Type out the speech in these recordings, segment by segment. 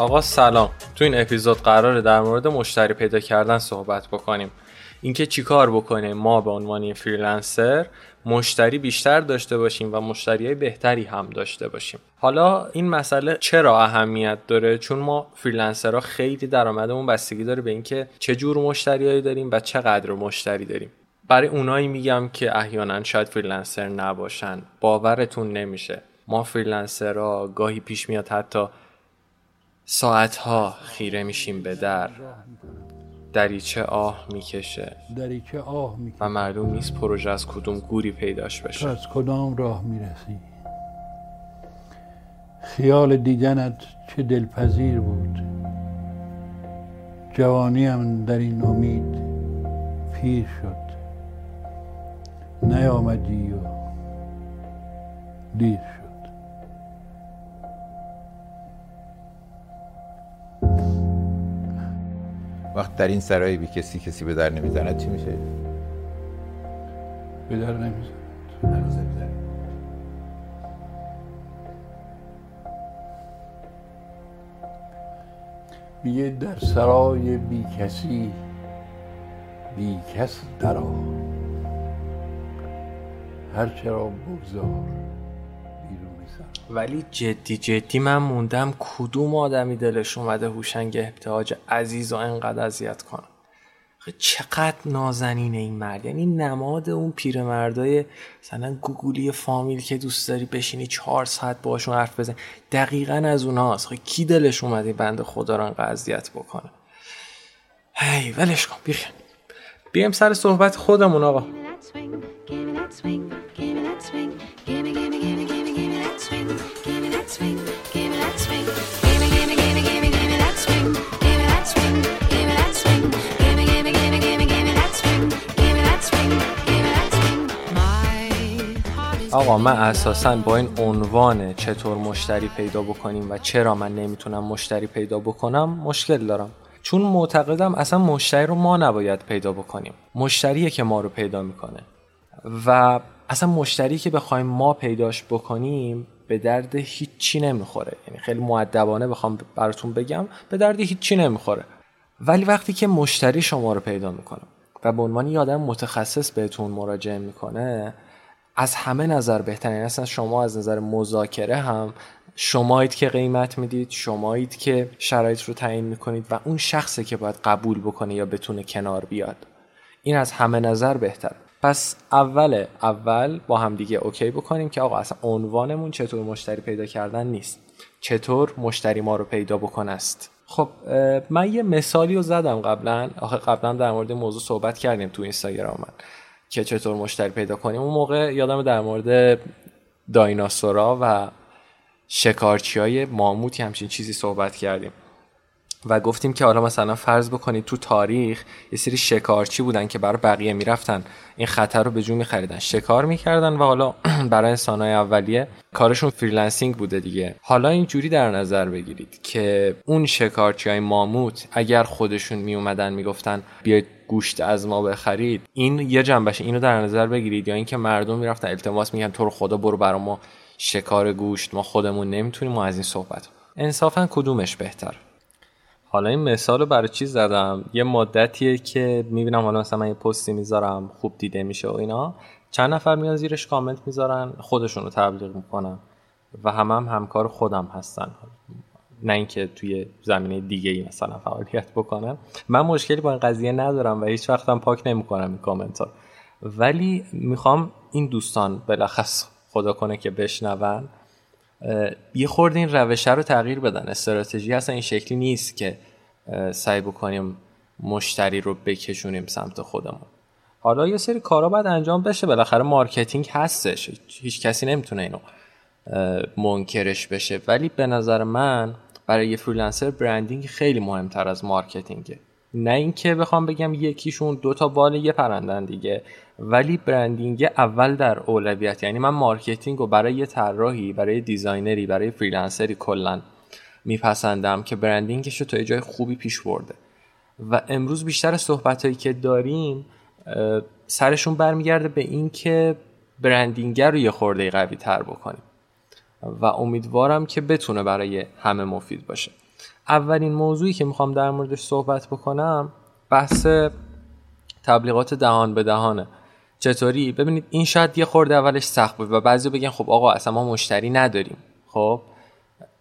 آقا سلام. تو این اپیزود قراره در مورد مشتری پیدا کردن صحبت بکنیم. اینکه چیکار بکنیم ما به عنوان freelancer مشتری بیشتر داشته باشیم و مشتری بهتری هم داشته باشیم. حالا این مسئله چرا اهمیت داره؟ چون ما freelancer ها خیلی درآمدمون بستگی داره به اینکه چه جور مشتریایی داریم و چقدر مشتری داریم. برای اونایی میگم که احیانا شاید freelancer نباشن. باورتون نمیشه. ما فریلنسرها گاهی پیش میاد حتی ساعتها خیره میشیم به در. دریچه آه می‌کشه. دریچه آه می‌کشه. و معلوم نیست پروژه از کدوم گوری پیداش بشه. از کدام راه می‌رسی؟ خیال دیدنت چه دلپذیر بود؟ جوانیم در این امید پیر شد. نیامدی و دیر شد. وقت در این سرای بی کسی کسی به در نمی‌زند. چی میشه؟ به در نمی‌زنه میگه در سرای بی کسی بی کس درا هر چرا بگذار. ولی جدی جدی من موندم کدوم آدمی دلش اومده هوشنگ ابتهاج عزیز و انقدر اذیت کنه. آخه چقدر نازنینه این مرد. یعنی نماد اون پیرمردای مثلا گوگولی فامیل که دوست داری بشینی چهار ساعت باشون حرف بزن دقیقا از اونهاست. آخه کی دلش اومده بنده خدا رو انقدر اذیت بکنه؟ هی ولش کن بیخ بیایم سر صحبت خودمون آقا. آقا من اساسا با این عنوان چطور مشتری پیدا بکنیم و چرا من نمی‌تونم مشتری پیدا بکنم مشکل دارم. چون معتقدم اصلا مشتری رو ما نباید پیدا بکنیم. مشتریه که ما رو پیدا می‌کنه. و اصلا مشتری که بخوایم ما پیداش بکنیم به درد هیچی نمی‌خوره. یعنی خیلی معدبانه بخوام براتون بگم به درد هیچی نمی‌خوره. ولی وقتی که مشتری شما رو پیدا می‌کنه و به عنوان یه آدم متخصص بهتون مراجعه می‌کنه از همه نظر بهترین یعنی اصلا شما از نظر مذاکره هم شمایید که قیمت می‌دید شمایید که شرایط رو تعیین می‌کنید و اون شخصی که باید قبول بکنه یا بتونه کنار بیاد. این از همه نظر بهتر پس اول اول با هم دیگه اوکی بکنیم که آقا اصلا عنوانمون چطور مشتری پیدا کردن نیست. چطور مشتری ما رو پیدا بکنه است. خب من یه مثالی رو زدم قبلا. آخه قبلا در مورد موضوع صحبت کردیم تو اینستاگرام من که چطور مشتری پیدا کنیم. اون موقع یادم در مورد دایناسورا و شکارچی های ماموتی همچین چیزی صحبت کردیم. و گفتیم که حالا مثلا فرض بکنید تو تاریخ یه سری شکارچی بودن که برای بقیه می‌رفتن. این خطر رو به جون میخریدن. شکار می‌کردن و حالا برای انسانهای اولیه کارشون freelancing بوده دیگه. حالا اینجوری در نظر بگیرید که اون شکارچی های ماموت اگر خودشون میومدن می‌گفتن بیاید گوشت از ما بخرید این یه جنبشه اینو در نظر بگیرید. یا اینکه مردم می‌رفتن التماس میگن تو رو خدا برو برا ما شکار گوشت ما خودمون نمی‌تونیم و از این صحبت. انصافا کدومش بهتر؟ حالا این مثال رو برای چی زدم؟ یه مدتیه که می‌بینم حالا مثلا من یه پستی می‌ذارم خوب دیده میشه و اینا. چند نفر میان زیرش کامنت می‌ذارن خودشون رو تبلیغ می‌کنن و همه هم همکار خودم هستن. نه اینکه توی زمینه دیگه ای مثلا فعالیت بکنم. من مشکلی با این قضیه ندارم و هیچ وقتم پاک نمی‌کنم این کامنت ها ولی می‌خوام این دوستان بالاخص خدا کنه که بشنون. یه خورده این روشه رو تغییر بدن. استراتژی اصلا این شکلی نیست که سعی بکنیم مشتری رو بکشونیم سمت خودمون. حالا یه سری کارا باید انجام بشه. بالاخره marketing هستش. هیچ کسی نمی‌تونه اینو منکرش بشه. ولی به نظر من برای یه freelancer branding خیلی مهمتر از marketing ه. نه اینکه بخوام بگم یکیشون دو تا بال یه پرندن دیگه. ولی branding اول در اولویت یعنی من marketing رو برای یه طراحی برای designer ی برای freelancer ی کلا میپسندم که branding ش رو تا یه جای خوبی پیش برده. و امروز بیشتر صحبت هایی که داریم سرشون برمیگرده به این که branding رو یه خورده قوی تر بکنیم. و امیدوارم که بتونه برای همه مفید باشه. اولین موضوعی که می‌خوام در موردش صحبت بکنم بحث تبلیغات دهان به دهانه. چطوری؟ ببینید این شاید یه خورده اولش سخت بود و بعضی بگن خب آقا اصلا ما مشتری نداریم. خب؟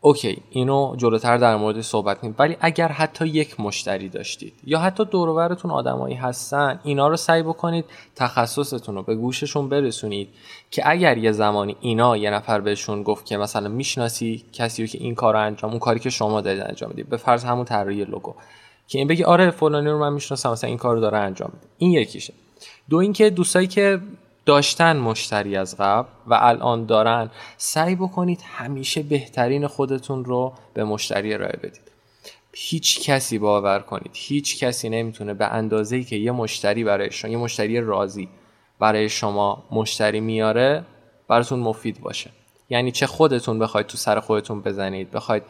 اوکی اینو جلوتر در مورد صحبت کنیم. ولی اگر حتی یک مشتری داشتید یا حتی دور و براتون آدمایی هستن اینا رو سعی بکنید تخصصتون رو به گوششون برسونید که اگر یه زمانی اینا یه نفر بهشون گفت که مثلا می‌شناسی کسی رو که این کار رو انجام اون کاری که شما دارید انجام می‌دید به فرض همون طراحی لوگو که این بگی آره فلانی رو من می‌شناسم مثلا این کار رو داره انجام میده. این یکیشه. دو اینکه دوستایی که داشتن مشتری از قبل و الان دارن سعی بکنید همیشه بهترین خودتون رو به مشتری ارائه بدید. هیچ کسی باور کنید. هیچ کسی نمی‌تونه به اندازه ای که یه مشتری برای شما یه مشتری راضی برای شما مشتری میاره براتون مفید باشه. یعنی چه خودتون بخواید تو سر خودتون بزنید بخواید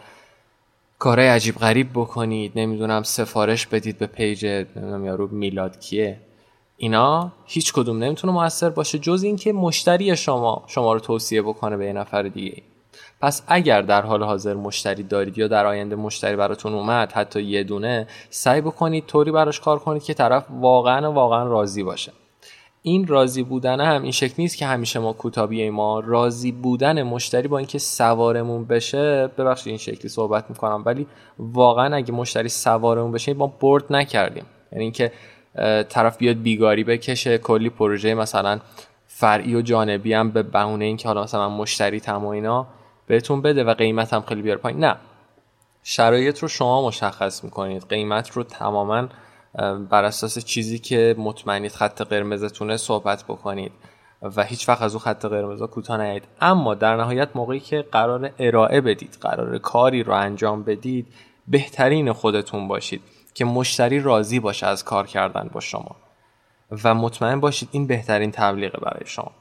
کارهای عجیب غریب بکنید نمی‌دونم سفارش بدید به پیج نمی‌دونم یارو میلاد کیه. اینا هیچ کدوم نمی‌تونه موثر باشه جز اینکه مشتری شما شما رو توصیه بکنه به یه نفر دیگه پس اگر در حال حاضر مشتری دارید یا در آینده مشتری براتون اومد حتی یه دونه سعی بکنید طوری براش کار کنید که طرف واقعا واقعا راضی باشه. این راضی بودن هم این شکل نیست که همیشه ما کوتابی ما راضی بودن مشتری با اینکه سوارمون بشه ببخشید این شکلی صحبت می‌کنم ولی واقعا اگه مشتری سوارمون بشه ما برد نکردیم. یعنی اینکه طرف بیاد بیگاری بکشه کلی پروژه مثلا فرعی و جانبی هم به بهونه اینکه حالا مثلا مشتری تم و اینا بهتون بده و قیمت هم خیلی بیاره پایین. نه. شرایط رو شما مشخص می‌کنید. قیمت رو تماما بر اساس چیزی که مطمئنید خط قرمزتونه صحبت بکنید و هیچ وقت از اون خط قرمز کوتاه نیاید اما در نهایت موقعی که قرار ارائه بدید قرار کاری رو انجام بدید بهترین خودتون باشید. که مشتری راضی باشه از کار کردن با شما. و مطمئن باشید این بهترین تبلیغه برای شما.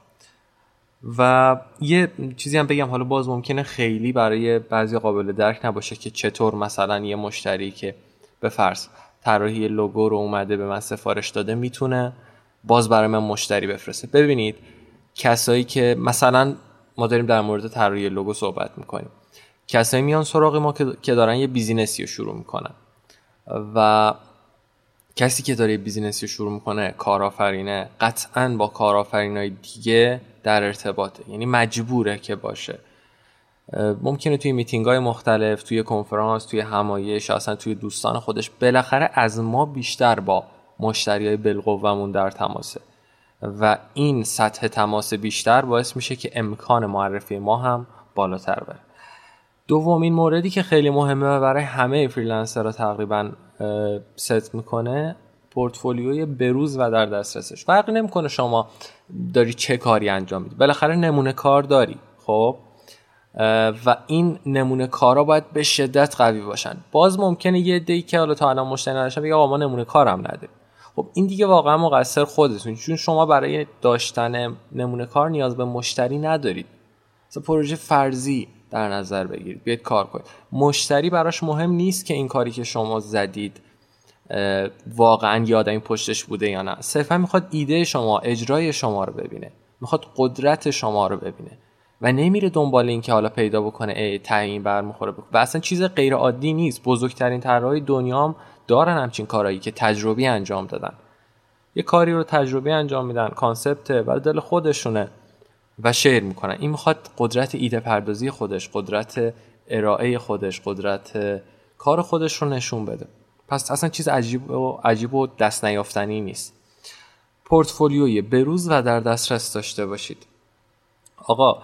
و یه چیزی هم بگم حالا باز ممکنه خیلی برای بعضی قابل درک نباشه که چطور مثلا یه مشتری که به فرض طراحی لوگو رو اومده به من سفارش داده می‌تونه باز برای من مشتری بفرسته. ببینید کسایی که مثلا ما داریم در مورد طراحی لوگو صحبت می‌کنیم. کسایی میان سراغ ما که دارن یه business ی رو شروع می‌کنن. و کسی که داره business ی رو شروع می‌کنه کارآفرینه قطعا با کارآفرینای دیگه در ارتباطه. یعنی مجبوره که باشه. ممکنه توی میتینگ های مختلف توی کنفرانس توی همایش اصلا توی دوستان خودش بالاخره از ما بیشتر با مشتری های بالقوهمون در تماسه. و این سطح تماس بیشتر باعث میشه که امکان معرفی ما هم بالاتر بره. دومین موردی که خیلی مهمه و برای همه freelancer ها تقریبا صدق می‌کنه پورتفولیوی بروز و در دسترسش. فرقی نمی‌کنه شما داری چه کاری انجام میدی. بالاخره نمونه کار داری خب؟ و این نمونه کارا باید به شدت قوی باشن. باز ممکنه یه عده‌ای که حالا تا الان مشتری نداشتن بگه آقا ما نمونه کارم نده خب این دیگه واقعا مقصر خودتون. چون شما برای داشتن نمونه کار نیاز به مشتری ندارید. مثلا پروژه فرضی در نظر بگیرید. بیاید کار کنید مشتری براش مهم نیست که این کاری که شما زدید واقعا یاد این پشتش بوده یا نه. صرفا می‌خواد ایده شما اجرای شما رو ببینه. می‌خواد قدرت شما رو ببینه. و نمیره دنبال این که حالا پیدا بکنه ای تعیین برمیخوره. و اصلا چیز غیر عادی نیست. بزرگترین طراحای دنیا هم دارن همچین کارهایی که تجربی انجام دادن. یه کاری رو تجربی انجام میدن کانسپت و دل خودشونه. و شیر می‌کنن. این می‌خواد قدرت ایده پردازی خودش قدرت ارائه خودش قدرت کار خودش رو نشون بده. پس اصلا چیز عجیب و عجیب و دست نیافتنی نیست. پورتفولیوی بروز و در دسترس داشته باشید. آقا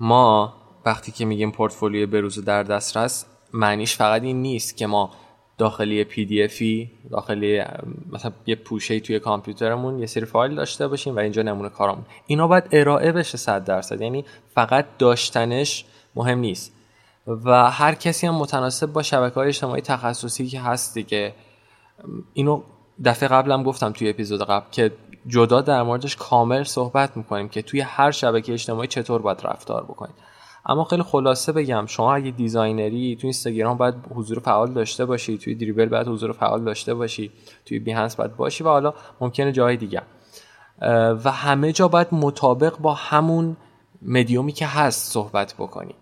ما وقتی که میگیم پورتفولیوی بروز و در دسترس معنیش فقط این نیست که ما داخلی پی دی افی داخلی مثلا یه پوشه توی کامپیوترمون یه سری فایل داشته باشیم و اینجا نمونه کارمون اینا باید ارائه بشه 100 درصد یعنی فقط داشتنش مهم نیست. و هر کسی هم متناسب با شبکه های اجتماعی تخصصی که هست دیگه. اینو دفعه قبلم گفتم توی اپیزود قبل که جدا در موردش کامل صحبت می‌کنیم که توی هر شبکه اجتماعی چطور باید رفتار بکنید اما خیلی خلاصه بگم شما اگه designer ی توی اینستاگرام باید حضور فعال داشته باشی توی Dribbble باید حضور فعال داشته باشی توی Behance باید باشی و حالا ممکنه جای دیگه. و همه جا باید مطابق با همون مدیومی که هست صحبت بکنی.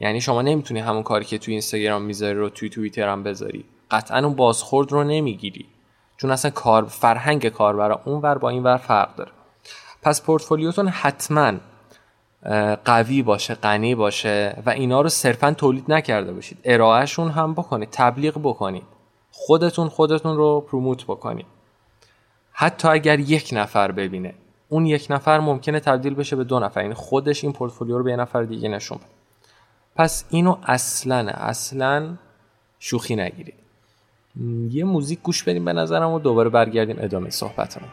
یعنی شما نمی‌تونی همون کاری که توی اینستاگرام می‌ذاری رو توی توییتر هم بذاری. قطعا اون بازخورد رو نمی‌گیری. چون اصلا کار فرهنگ کاربر اون ور با این ور فرق داره. پس پورتفولیوتون حتما قوی باشه غنی باشه و اینا رو صرفا تولید نکرده باشید. ارائهشون هم بکنید تبلیغ بکنید. خودتون خودتون رو پروموت بکنید. حتی اگر یک نفر ببینه اون یک نفر ممکنه تبدیل بشه به دو نفر یعنی خودش این پورتفولیو رو به یه نفر دیگه نشون بده. پس اینو اصلا اصلا شوخی نگیرید. یه موزیک گوش بدیم به نظرم و دوباره برگردیم ادامه صحبتمون.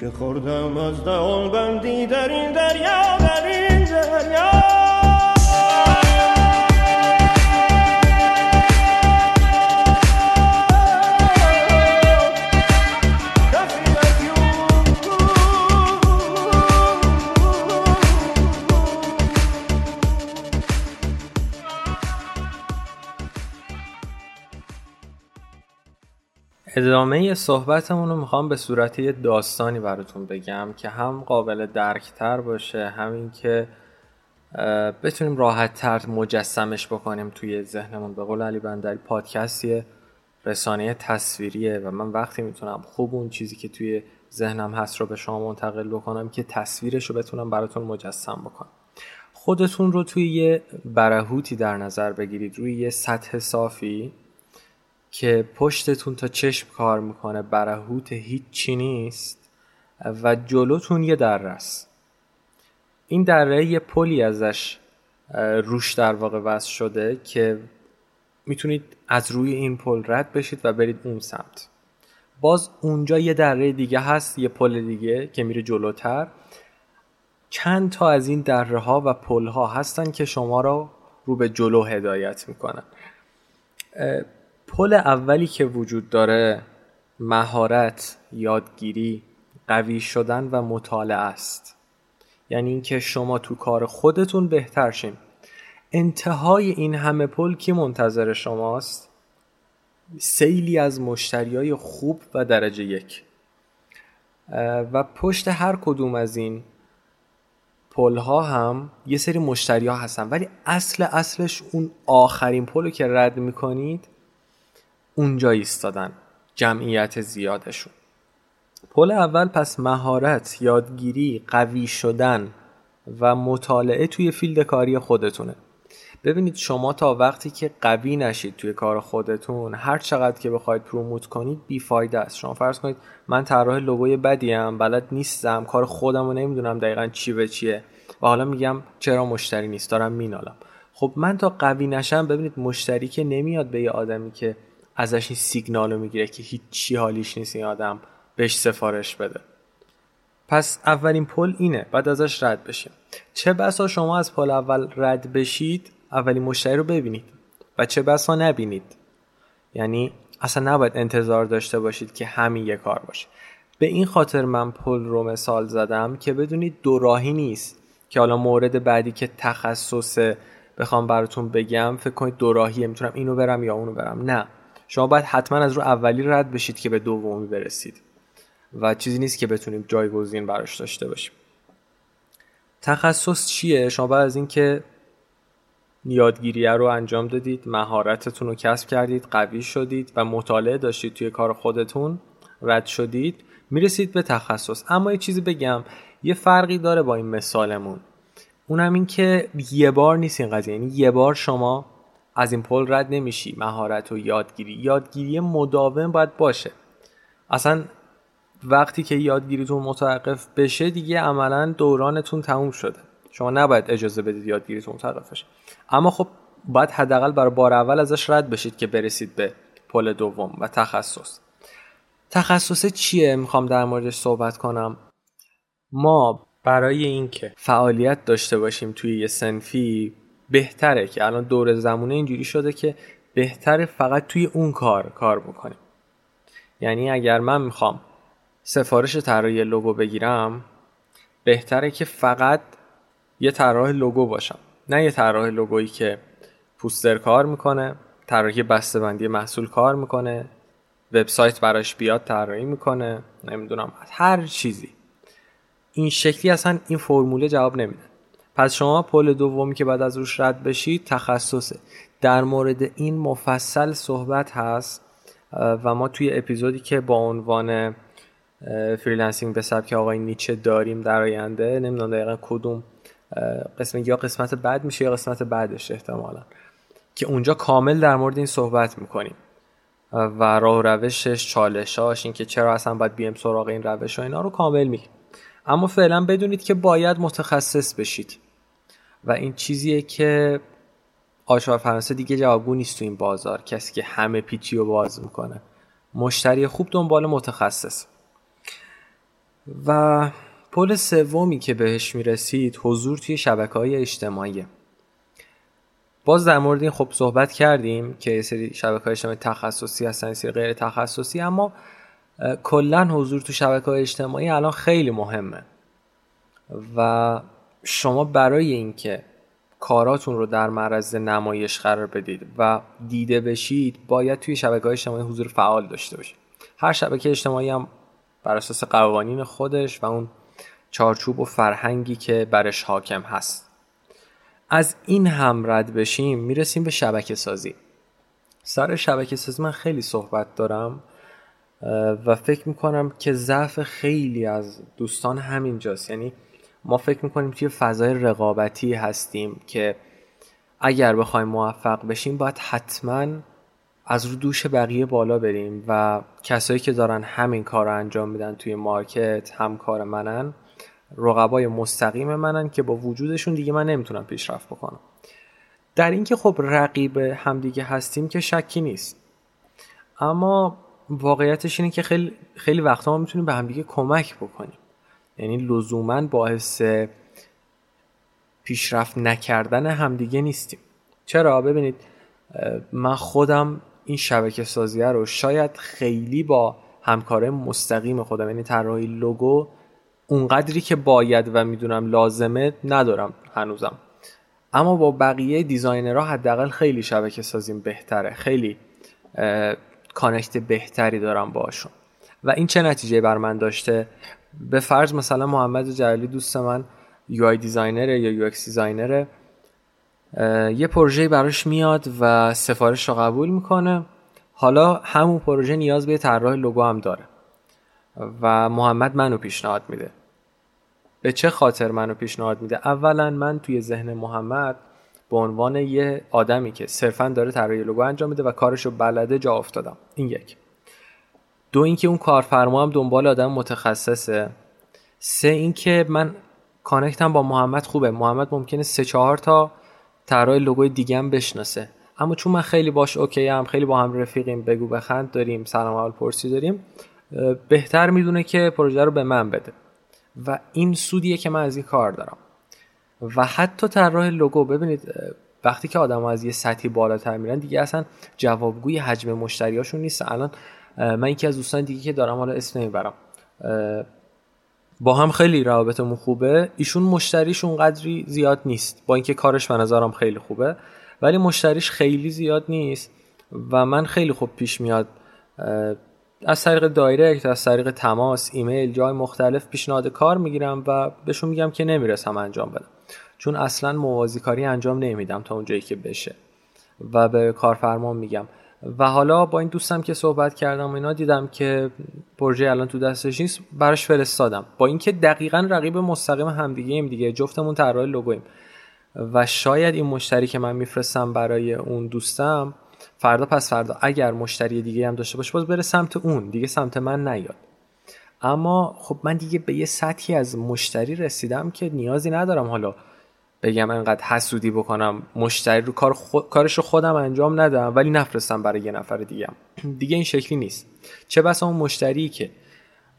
که خوردم از دهان بندی در این دریا در این ادامه صحبتمون رو می‌خوام به صورت یه داستانی براتون بگم که هم قابل درکتر باشه همین که بتونیم راحت تر مجسمش بکنیم توی ذهنمون. به قول علی بندری پادکستیه رسانه تصویریه و من وقتی می‌تونم خوب اون چیزی که توی ذهنم هست رو به شما منتقل بکنم که تصویرش رو بتونم براتون مجسم بکنم. خودتون رو توی یه برهوتی در نظر بگیرید روی یه سطح صافی. که پشتتون تا چشم کار می‌کنه برهوت هیچی نیست و جلوتون یه دره است. این دره یه پلی ازش روش در واقع وصل شده که می‌تونید از روی این پل رد بشید و برید اون سمت. باز اونجا یه دره دیگه هست یه پل دیگه که میره جلوتر. چند تا از این دره ها و پل ها هستن که شما رو رو به جلو هدایت می‌کنن. پل اولی که وجود داره مهارت یادگیری قوی شدن و مطالعه است. یعنی اینکه شما تو کار خودتون بهتر شین. انتهای این همه پل کی منتظر شماست؟ سیلی از مشتری های خوب و درجه یک. و پشت هر کدوم از این پل ها هم یه سری مشتری ها هستن. ولی اصل اصلش اون آخرین پل که رد می‌کنید اونجا ایستادن. جمعیت زیادشون. پل اول پس مهارت یادگیری قوی شدن و مطالعه توی field کاری خودتونه. ببینید شما تا وقتی که قوی نشید توی کار خودتون هر چقدر که بخواید promote کنید بیفایده است. شما فرض کنید من طراح لوگوی بدیم بلد نیستم کار خودم رو نمی‌دونم دقیقا چی به چیه و حالا میگم چرا مشتری نیست دارم مینالم. خب من تا قوی نشم ببینید مشتری که نمیاد به یه آدمی که ازش این سیگنال رو می‌گیره که هیچی حالیش نیست این آدم بهش سفارش بده. پس اولین پل اینه بعد ازش رد بشیم. چه بسا شما از پل اول رد بشید اولین مشتری رو ببینید. و چه بسا نبینید. یعنی اصلا نباید انتظار داشته باشید که همین یه کار باشه. به این خاطر من پل رو مثال زدم که بدونید دو راهی نیست که حالا مورد بعدی که تخصص بخوام براتون بگم فکر کنید دو راهیه می‌تونم اینو برم یا اونو برم. نه. شما باید حتما از رو اولی رد بشید که به دومی برسید و چیزی نیست که بتونیم جایگزین براش داشته باشیم. تخصص چیه؟ شما بعد از اینکه یادگیریه رو انجام دادید مهارتتون رو کسب کردید قوی شدید و مطالعه داشتید توی کار خودتون رد شدید می‌رسید به تخصص. اما یه چیزی بگم یه فرقی داره با این مثالمون. اونم این که یه بار نیست این قضیه. یعنی یه بار شما از این پل رد نمیشی مهارت و یادگیری. یادگیری مداوم باید باشه. اصلا وقتی که یادگیریتون متوقف بشه دیگه عملا دورانتون تموم شده. شما نباید اجازه بدید یادگیریتون متوقف بشه. اما خب باید حداقل برای بار اول ازش رد بشید که برسید به پل دوم و تخصص. تخصص چیه؟ می‌خوام در موردش صحبت کنم. ما برای اینکه فعالیت داشته باشیم توی یه سنفی بهتره که الان دور زمونه اینجوری شده که بهتره فقط توی اون کار کار بکنیم. یعنی اگر من می‌خوام سفارش طراحی لوگو بگیرم بهتره که فقط یه طراح لوگو باشم. نه یه طراح لوگویی که پوستر کار می‌کنه طراحی بسته‌بندی محصول کار می‌کنه وبسایت براش بیاد طراحی می‌کنه نمی‌دونم هر چیزی. این شکلی اصلا این فرموله جواب نمیده. پس شما پل دومی که بعد از روش رد بشید تخصصه. در مورد این مفصل صحبت هست و ما توی اپیزودی که با عنوان freelancing به سبک آقای نیچه داریم در آینده نمی‌دونم دقیقا کدوم قسمت یا قسمت بعد میشه یا قسمت بعدش احتمالا که اونجا کامل در مورد این صحبت می‌کنیم. و راه و روشش چالشاش این که چرا اصلا باید بیم سراغ این روش و اینا رو کامل میگیم اما فعلا بدونید که باید متخصص بشید. و این چیزیه که آشوار فرانسه دیگه جوابگو نیست تو این بازار. کسی که همه پیچی رو باز می‌کنه. مشتری خوب دنبال متخصص. و پل سومی که بهش می‌رسید حضور توی شبکه های اجتماعی. باز در مورد این خب صحبت کردیم که یه سری شبکه های اجتماعی تخصصی هستن سری غیر تخصصی اما کلا حضور تو شبکه های اجتماعی الان خیلی مهمه. و شما برای اینکه کاراتون رو در معرض نمایش قرار بدید و دیده بشید باید توی شبکه های اجتماعی حضور فعال داشته باشید. هر شبکه اجتماعی هم بر اساس قوانین خودش و اون چارچوب و فرهنگی که برش حاکم هست. از این هم رد بشیم می‌رسیم به شبکه سازی. سر شبکه سازی من خیلی صحبت دارم و فکر می‌کنم که ضعف خیلی از دوستان همینجاست. یعنی ما فکر می‌کنیم توی فضای رقابتی هستیم که اگر بخوایم موفق بشیم باید حتما از رو دوش بقیه بالا بریم و کسایی که دارن همین کار رو انجام میدن توی مارکت همکار منن رقبای مستقیم منن که با وجودشون دیگه من نمی‌تونم پیشرفت بکنم. در اینکه خب رقیب همدیگه هستیم که شکی نیست. اما واقعیتش اینه که خیلی خیلی وقتا ما می‌تونیم به همدیگه کمک بکنیم. یعنی لزوما باعث پیشرفت نکردن همدیگه نیستیم. چرا؟ ببینید من خودم این شبکه سازیه رو شاید خیلی با همکاره مستقیم خودم یعنی طراحی لوگو اونقدری که باید و می‌دونم لازمه ندارم هنوزم. اما با بقیه دیزاینرها حداقل خیلی شبکه سازیم بهتره خیلی connect بهتری دارم باشون و این چه نتیجه بر من داشته؟ به فرض مثلا محمد جلالی دوست من UI designer ه یا UX designer ه یه پروژه براش میاد و سفارش رو قبول می‌کنه. حالا همون پروژه نیاز به طراح لوگو هم داره و محمد منو پیشنهاد میده. به چه خاطر منو پیشنهاد میده؟ اولا من توی ذهن محمد به عنوان یه آدمی که صرفا داره طراحی لوگو انجام میده و کارش رو بلده جا افتادم. این یک. دو اینکه اون کارفرما هم دنبال آدم متخصصه. سه اینکه من کانکتم با محمد خوبه. محمد ممکنه سه چهار تا طراح لوگوی دیگه هم بشناسه. اما چون من خیلی باش اوکی هم خیلی با هم رفیقیم بگو بخند داریم سلام اول پرسی داریم بهتر می‌دونه که پروژه رو به من بده. و این سودیه که من از این کار دارم. و حتی طراح لوگو ببینید وقتی که آدم از یه سطحی بالاتر میرن دیگه اصلا جوابگوی حجم مشتریاشون نیست. الان من یکی از دوستان دیگه که دارم حالا اسم نمی‌برم. با هم خیلی روابطمون خوبه. ایشون مشتریش اونقدری زیاد نیست. با اینکه کارش به نظرم خیلی خوبه. ولی مشتریش خیلی زیاد نیست و من خیلی خوب پیش میاد. از طریق دایرکت از طریق تماس ایمیل جای مختلف پیشنهاد کار می‌گیرم و بهشون میگم که نمی‌رسم انجام بدم. چون اصلا موازی کاری انجام نمیدم تا اونجایی که بشه. و به کارفرما میگم. و حالا با این دوستم که صحبت کردم و اینا دیدم که پروژه الان تو دستش نیست براش فرستادم. با اینکه دقیقا رقیب مستقیم همدیگه ایم دیگه جفتمون طراح لوگویم. و شاید این مشتری که من میفرستم برای اون دوستم فردا پس فردا اگر مشتری دیگه هم داشته باشه باز بره سمت اون دیگه سمت من نیاد. اما خب من دیگه به یه سطحی از مشتری رسیدم که نیازی ندارم حالا بگم انقدر حسودی بکنم مشتری رو کار خو... کارش خودم انجام ندم ولی نفرستم برای یه نفر دیگه دیگه این شکلی نیست. چه بسا اون مشتری که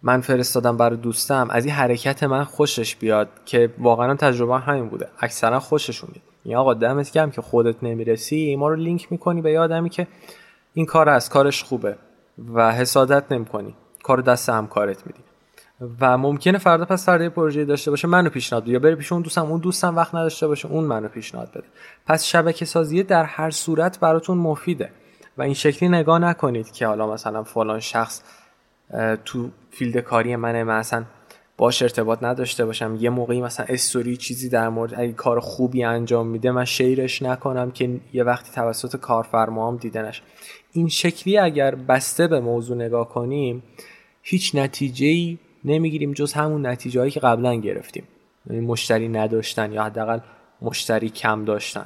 من فرستادم برای دوستم از این حرکت من خوشش بیاد که واقعا تجربه همین بوده. اکثرا خوششون میاد یعنی آقا دمت گرم که خودت نمی‌رسی ما رو لینک می‌کنی به آدمی که این کار از کارش خوبه و حسادت نمی‌کنی. کار دست همکارت میدی. و ممکنه فردا پس فردا پروژه داشته باشه منو پیشنهاد بده. یا بره پیش اون دوستم اون دوستم وقت نداشته باشه اون منو پیشنهاد بده. پس شبکه سازی در هر صورت براتون مفیده. و این شکلی نگاه نکنید که حالا مثلا فلان شخص تو فیلد کاری منه من اصلا باش ارتباط نداشته باشم. یه موقعی مثلا استوری چیزی در مورد اگه کار خوبی انجام میده من شیرش نکنم که یه وقتی توسط کارفرماام دیده نشه. این شکلی اگر بسته به موضوع نگاه کنیم هیچ نتیجه نمی‌گیریم جز همون نتیجه هایی که قبلا گرفتیم. یعنی مشتری نداشتن یا حداقل مشتری کم داشتن.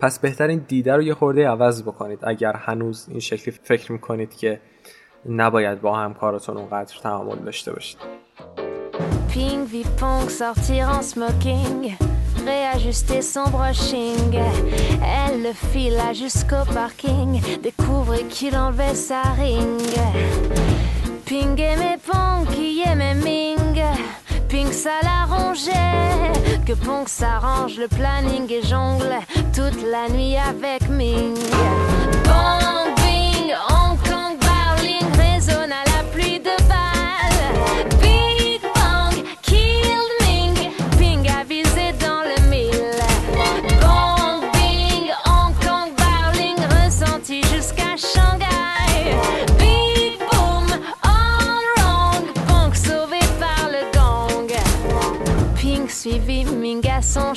پس بهترین دیده رو یه خورده عوض بکنید. اگر هنوز این شکلی فکر می‌کنید که نباید با همکاراتون اونقدر تعامل داشته باشید. Ping, Vipong, sortir en smoking, réajuster son brushing. Elle le fila jusqu'au parking, découvrit qu'il enlevait sa ring. Ça l'arrangeait, que Pong s'arrange le planning et jongle toute la nuit avec Ming.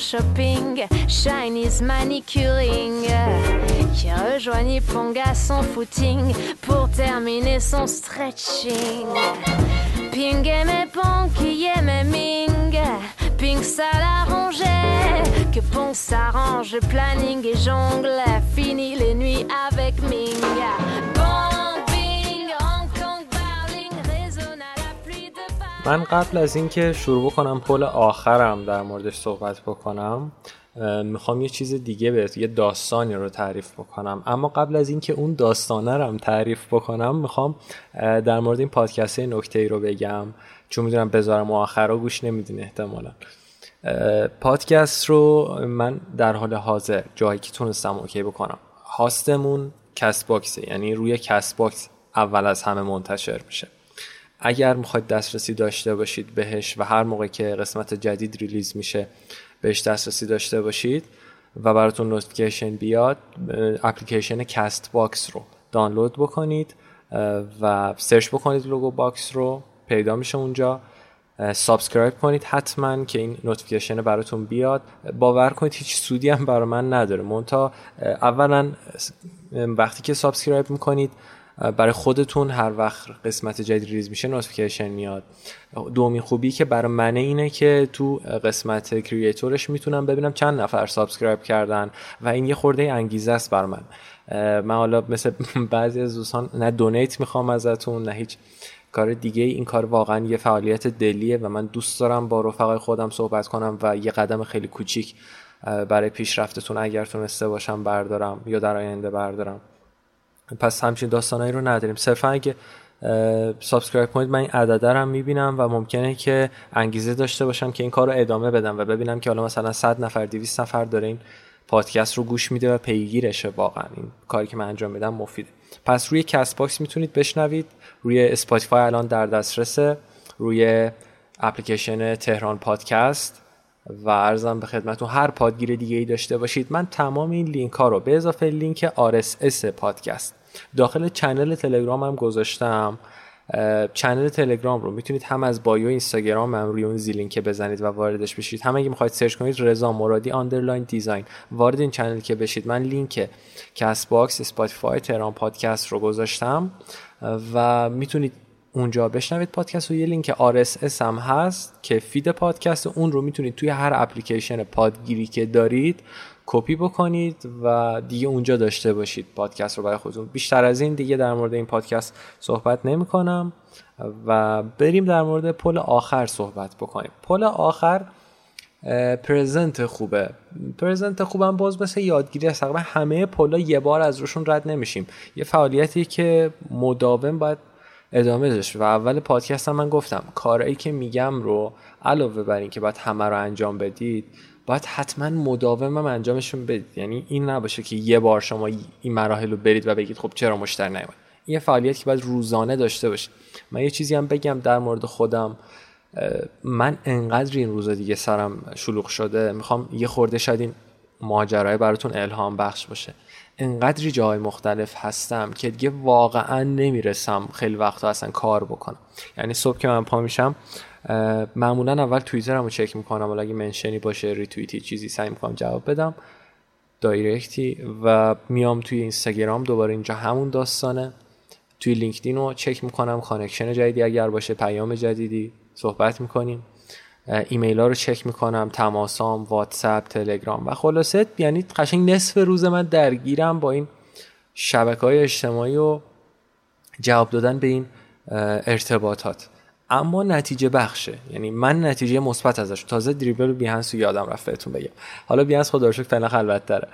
Shopping, Chinese manicuring. Qui rejoignit Pong à son footing pour terminer son stretching. Ping aimait Pong qui aimait Ming. Ping ça l'arrangeait, que Pong s'arrange, planning et jongle. Fini les nuits avec Ming. من قبل از اینکه شروع بکنم پل آخرم در موردش صحبت بکنم می‌خوام یه چیز دیگه بهت یه داستانی رو تعریف بکنم. اما قبل از اینکه اون داستانه رو تعریف بکنم می‌خوام در مورد این پادکست نکته ای رو بگم. چون می‌دونم بذارم آخر رو گوش نمیدین احتمالا. پادکست رو من در حال حاضر جایی که تونستم OK بکنم. host مون CastBox ه یعنی روی CastBox اول از همه منتشر میشه. اگر می‌خواید دسترسی داشته باشید بهش و هر موقع که قسمت جدید release میشه بهش دسترسی داشته باشید و براتون notification بیاد اپلیکیشن CastBox رو دانلود بکنید و search بکنید Logo Box رو پیدا میشه اونجا. subscribe کنید حتما که این notification براتون بیاد. باور کنید هیچ سودی هم برای من نداره. منتها اولا وقتی که subscribe می‌کنید برای خودتون هر وقت قسمت جدید release میشه notification میاد. دومین خوبی که برای منه اینه که تو قسمت creator ش می‌تونم ببینم چند نفر subscribe کردن و این یه خورده انگیزه است بر من. من حالا مثل بعضی از دوستان نه donate می‌خوام ازتون نه هیچ کار دیگه این کار واقعا یه فعالیت دلیه و من دوست دارم با رفقای خودم صحبت کنم و یه قدم خیلی کوچیک برای پیشرفتتون اگر تونسته باشم بردارم یا در آینده بردارم. پس همچین داستانایی رو نداریم. صرفا اگه subscribe کنید من این عدده رو می‌بینم و ممکنه که انگیزه داشته باشم که این کار رو ادامه بدم و ببینم که حالا مثلا 100 نفر 200 نفر داره این پادکست رو گوش میده و پیگیرشه. واقعا این کاری که من انجام میدم مفیده. پس روی CastBox می‌تونید بشنوید. روی Spotify الان در دسترسه روی اپلیکیشن تهران پادکست و عرضم به خدمتتون هر پادگیر دیگه ای داشته باشید. من تمام این لینک ها رو به اضافه لینک RSS پادکست داخل channel تلگرام هم گذاشتم. channel تلگرام رو می‌تونید هم از bio اینستاگرام هم روی اون Zilink بزنید و واردش بشید. هم اگه می‌خواید search کنید رضا مرادی Underline Design وارد این channel که بشید. من لینک CastBox Spotify تهران پادکست رو گذاشتم و می‌تونید اونجا بشنوید پادکست و یه لینک RSS هم هست که فید پادکست اون رو می‌تونید توی هر اپلیکیشن پادگیری که دارید کپی بکنید و دیگه اونجا داشته باشید پادکست رو برای خودتون. بیشتر از این دیگه در مورد این پادکست صحبت نمی کنم و بریم در مورد پله آخر صحبت بکنیم. پله آخر present خوبه. present خوبم باز مثل یادگیری است. تقریبا همه پلا یه بار از روشون رد نمیشیم. یه فعالیتی که مداوم باید ادامه داشت و اول پادکست هم من گفتم. کارایی که میگم رو علاوه بر این که باید همه رو انجام بدید باید حتما مداوم هم انجامشون بدید یعنی این نباشه که یه بار شما این مراحل رو برید و بگید خب چرا مشتری نیومد. این یه فعالیت که باید روزانه داشته باشید من یه چیزی هم بگم در مورد خودم. من انقدر این روزا دیگه سرم شلوغ شده. می‌خوام یه خورده شاید این ماجرای براتون الهام بخش باشه. انقدری جای مختلف هستم که دیگه واقعا نمی‌رسم خیلی وقتا اصلا کار بکنم. یعنی صبح که من پا میشم معمولا اول توییترم رو چک می‌کنم. ولی اگه mention ی باشه ریتوییتی چیزی سعی می‌کنم جواب بدم. direct ی. و میام توی اینستاگرام دوباره اینجا همون داستانه. توی لینکدین رو چک می‌کنم. connection جدیدی اگر باشه پیام جدیدی صحبت می‌کنیم. ایمیل ها رو چک می‌کنم. تماسام واتساپ تلگرام. و خلاصه یعنی قشنگ نصف روز من درگیرم با این شبکه های اجتماعی و جواب دادن به این ارتباطات. اما نتیجه بخشه. یعنی من نتیجه مثبت ازش. تازه دریبل بیهنس رو یادم رفت بهتون بگم. حالا بیهنس خدا شکر فعلا خلوت داره.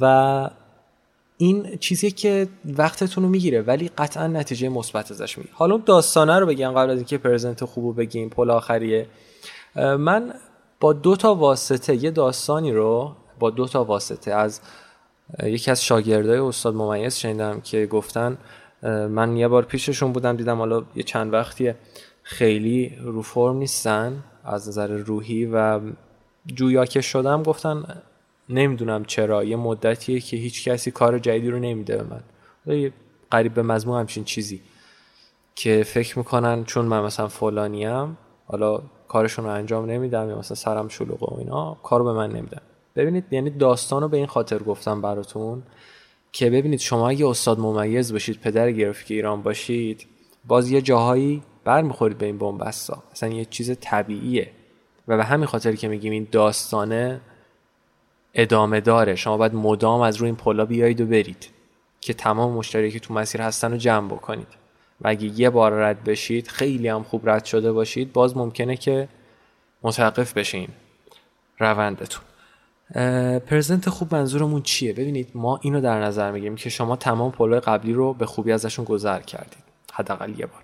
و این چیزی که وقتتون رو می‌گیره ولی قطعا نتیجه مثبت ازش می‌گیره. حالا داستانه رو بگم قبل از اینکه پرزنت خوب رو بگیم پل آخریه. من با دو تا واسطه یه داستانی رو با دو تا واسطه از یکی از شاگردای استاد ممیز شنیدم که گفتن من یه بار پیششون بودم دیدم حالا یه چند وقتی خیلی رو فرم نیستن از نظر روحی و جویا که شدم گفتن نمی‌دونم چرا یه مدتیه که هیچ کسی کار جدیدی رو نمیده به من. قریب به مضمون همچین چیزی که فکر می‌کنن چون من مثلا فلانیم حالا کارشون رو انجام نمیدم یا مثلا سرم شلوغه و اینا کارو به من نمیدن. ببینید یعنی داستان رو به این خاطر گفتم براتون که ببینید شما اگه استاد ممیز باشید پدر گرافیک ایران باشید باز یه جاهایی برمیخورید به این بنبستا. اصلا یه چیز طبیعیه. و به همین خاطر که میگیم این داستانه ادامه داره. شما باید مدام از روی این پلا بیایید و برید که تمام مشتری که تو مسیر هستن رو جمع بکنید. و اگه یه بار رد بشید خیلی هم خوب رد شده باشید. باز ممکنه که متوقف بشین روندتون. پرزنت خوب منظورمون چیه؟ ببینید ما اینو در نظر می‌گیریم که شما تمام پلهای قبلی رو به خوبی ازشون گذر کردید. حداقل یه بار.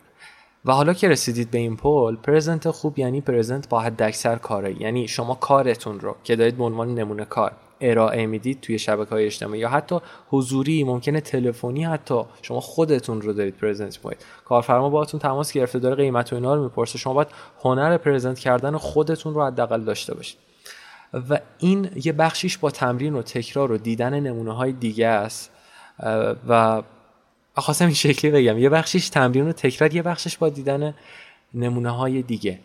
و حالا که رسیدید به این پل پرزنت خوب یعنی پرزنت با حد اکثر کاره. یعنی شما کارتون رو که دارید به عنوان نمونه کار ارائه می‌دید توی شبکه های اجتماعی یا حتی حضوری ممکنه تلفنی حتی شما خودتون رو دارید پرزنت کنید کارفرما باهاتون تماس گرفته داره قیمت و اینا رو می‌پرسه. شما باید هنر پرزنت کردن خودتون رو حداقل داشته باشید. و این یه بخشیش با تمرین و تکرار و دیدن نمونه های دیگه است. و خواستم این شکلی بگم. یه بخشش تمرین و تکرار یه بخشش با دیدن نمونه های دیگه.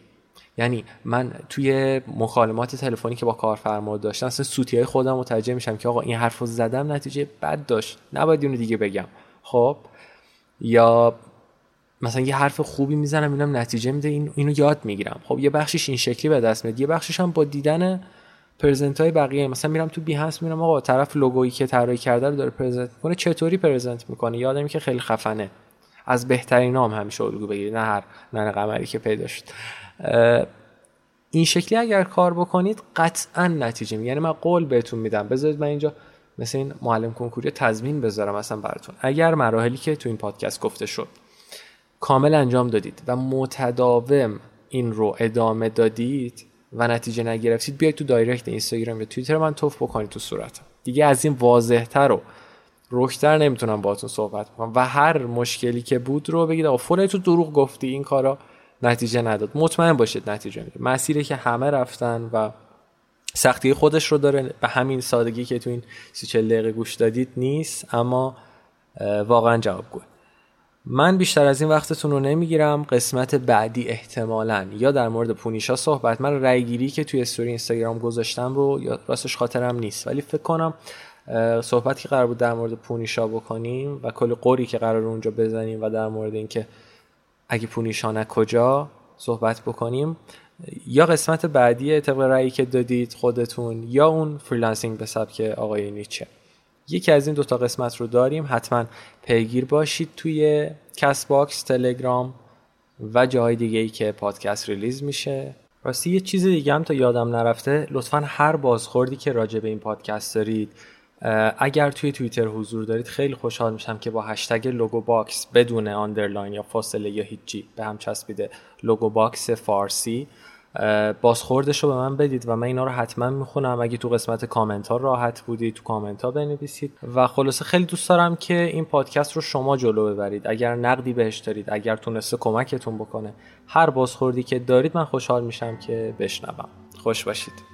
یعنی من توی مکالمات تلفنی که با کارفرما داشتم اصلا سوتی های خودم متوجه میشم که آقا این حرف رو زدم نتیجه بد داشت. نباید اینو دیگه بگم. خب؟ یا مثلا یه حرف خوبی می‌زنم اینم نتیجه میده این اینو یاد می‌گیرم. خب یه بخشش این شکلی به دست میاد. یه بخشش هم با دیدن پرزنت های بقیه. مثلا میرم تو بیهنس میرم آقا طرف لوگویی که طراحی کرده رو داره پرزنت می‌کنه. چطوری پرزنت می‌کنه یادم که خیلی خفنه. از بهترین نام همیشه الگو بگیرید. نه هر نه قمری که پیدا شد. این شکلی اگر کار بکنید قطعا نتیجه می یعنی من قول بهتون میدم. بذارید من اینجا مثل این معلم کنکوری تضمین بذارم اصلا براتون. اگر مراحلی که تو این پادکست گفته شد کامل انجام دادید و متداوم این رو ادامه دادید و نتیجه نگرفتید بیاید تو دایرکت اینستاگرام یا توییتر من توف بکنید تو صورتم. دیگه از این واضحتر و روشتر نمی‌تونم باهاتون صحبت کنم و هر مشکلی که بود رو بگید آقا فلان تو دروغ گفتی این کارا نتیجه نداد. مطمئن باشید نتیجه میده مسیری که همه رفتن و سختی خودش رو داره به همین سادگی که تو این سی چل دقیقه گوش دادید نیست اما واقعا جوابگوه. من بیشتر از این وقتتون رو نمی‌گیرم. قسمت بعدی احتمالا. یا در مورد پونیشا صحبت. من رای گیری که توی استوری اینستاگرام گذاشتم رو یا راستش خاطرم نیست. ولی فکر کنم صحبتی که قرار بود در مورد پونیشا بکنیم و کل غری که قرار اونجا بزنیم و در مورد اینکه اگه پونیشا نه کجا صحبت بکنیم. یا قسمت بعدی طبق رأیی که دادید خودتون یا اون freelancing به سبک آقای نیچه. یکی از این دوتا قسمت رو داریم. حتما پیگیر باشید توی کست باکس تلگرام و جاهای دیگه ای که پادکست release میشه. راستی یه چیز دیگه هم تا یادم نرفته. لطفا هر بازخوردی که راجع به این پادکست دارید اگر توی توییتر حضور دارید خیلی خوشحال میشم که با هشتگ لوگو باکس بدون underline یا فاصله یا هیچی به هم چسبیده لوگو باکس فارسی. بازخوردش رو به من بدید و من اینا رو حتما می‌خونم. اگه تو قسمت کامنت ها راحت بودید تو کامنت ها بنویسید. و خلاصه خیلی دوست دارم که این پادکست رو شما جلو ببرید. اگر نقدی بهش دارید اگر تونسته کمکتون بکنه. هر بازخوردی که دارید من خوشحال میشم که بشنوم. خوش باشید.